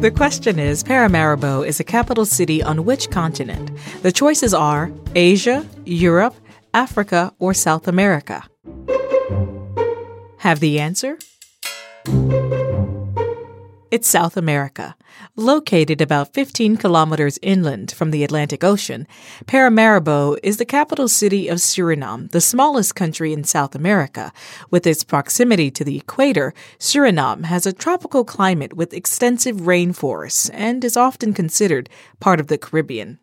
The question is Paramaribo is a capital city on which continent? The choices are Asia, Europe, Africa, or South America. Have the answer? It's South America. Located about 15 kilometers inland from the Atlantic Ocean, Paramaribo is the capital city of Suriname, the smallest country in South America. With its proximity to the equator, Suriname has a tropical climate with extensive rainforests and is often considered part of the Caribbean.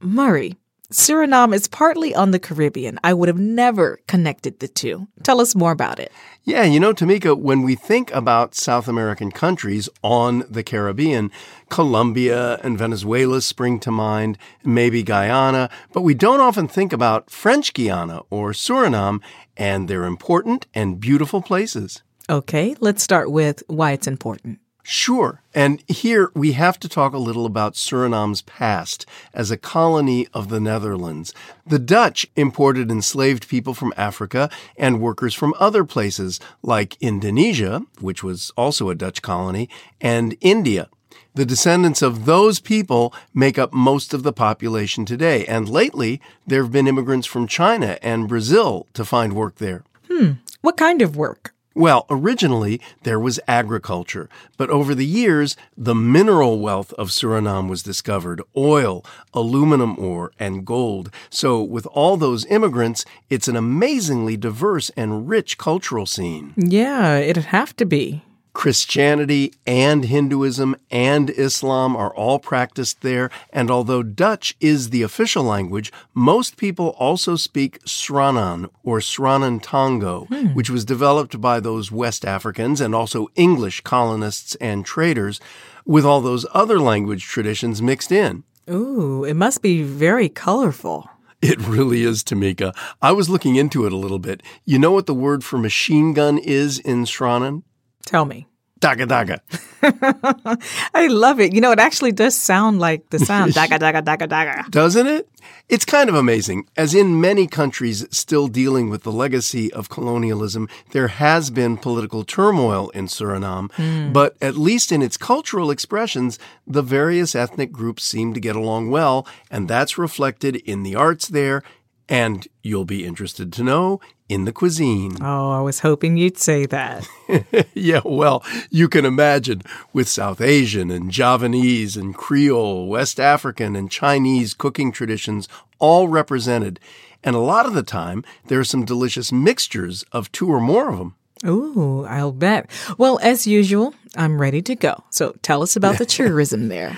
Murray, Suriname is partly on the Caribbean. I would have never connected the two. Tell us more about it. Yeah, you know, Tamika, when we think about South American countries on the Caribbean, Colombia and Venezuela spring to mind, maybe Guyana, but we don't often think about French Guiana or Suriname, and they're important and beautiful places. Okay, let's start with why it's important. Sure. And here we have to talk a little about Suriname's past as a colony of the Netherlands. The Dutch imported enslaved people from Africa and workers from other places like Indonesia, which was also a Dutch colony, and India. The descendants of those people make up most of the population today. And lately, there have been immigrants from China and Brazil to find work there. Hmm. What kind of work? Well, originally there was agriculture, but over the years, the mineral wealth of Suriname was discovered oil, aluminum ore, and gold. So, with all those immigrants, it's an amazingly diverse and rich cultural scene. Yeah, it'd have to be. Christianity and Hinduism and Islam are all practiced there, and although Dutch is the official language, most people also speak Sranan or Sranan Tongo, hmm. which was developed by those West Africans and also English colonists and traders, with all those other language traditions mixed in. Ooh, it must be very colorful. It really is, Tamika. I was looking into it a little bit. You know what the word for machine gun is in Sranan? Tell me. Daga daga. I love it. You know, it actually does sound like the sound daga daga daga daga. Doesn't it? It's kind of amazing. As in many countries still dealing with the legacy of colonialism, there has been political turmoil in Suriname, mm. but at least in its cultural expressions, the various ethnic groups seem to get along well, and that's reflected in the arts there and you'll be interested to know in the cuisine. Oh, I was hoping you'd say that. yeah, well, you can imagine with South Asian and Javanese and Creole, West African and Chinese cooking traditions all represented. And a lot of the time, there are some delicious mixtures of two or more of them. Ooh, I'll bet. Well, as usual, I'm ready to go. So tell us about the tourism there.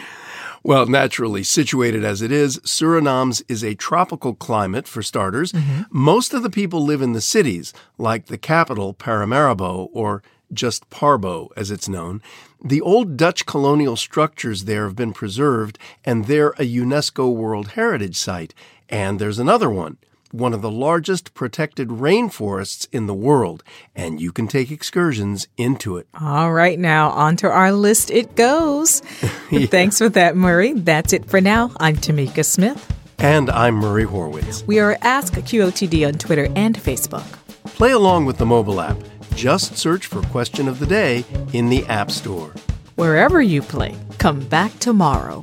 Well, naturally, situated as it is, Suriname's is a tropical climate for starters. Mm-hmm. Most of the people live in the cities, like the capital, Paramaribo, or just Parbo as it's known. The old Dutch colonial structures there have been preserved, and they're a UNESCO World Heritage Site. And there's another one one of the largest protected rainforests in the world, and you can take excursions into it. All right, now onto our list it goes. yeah. Thanks for that, Murray. That's it for now. I'm Tamika Smith. And I'm Murray Horwitz. We are Ask QOTD on Twitter and Facebook. Play along with the mobile app. Just search for Question of the Day in the App Store. Wherever you play, come back tomorrow.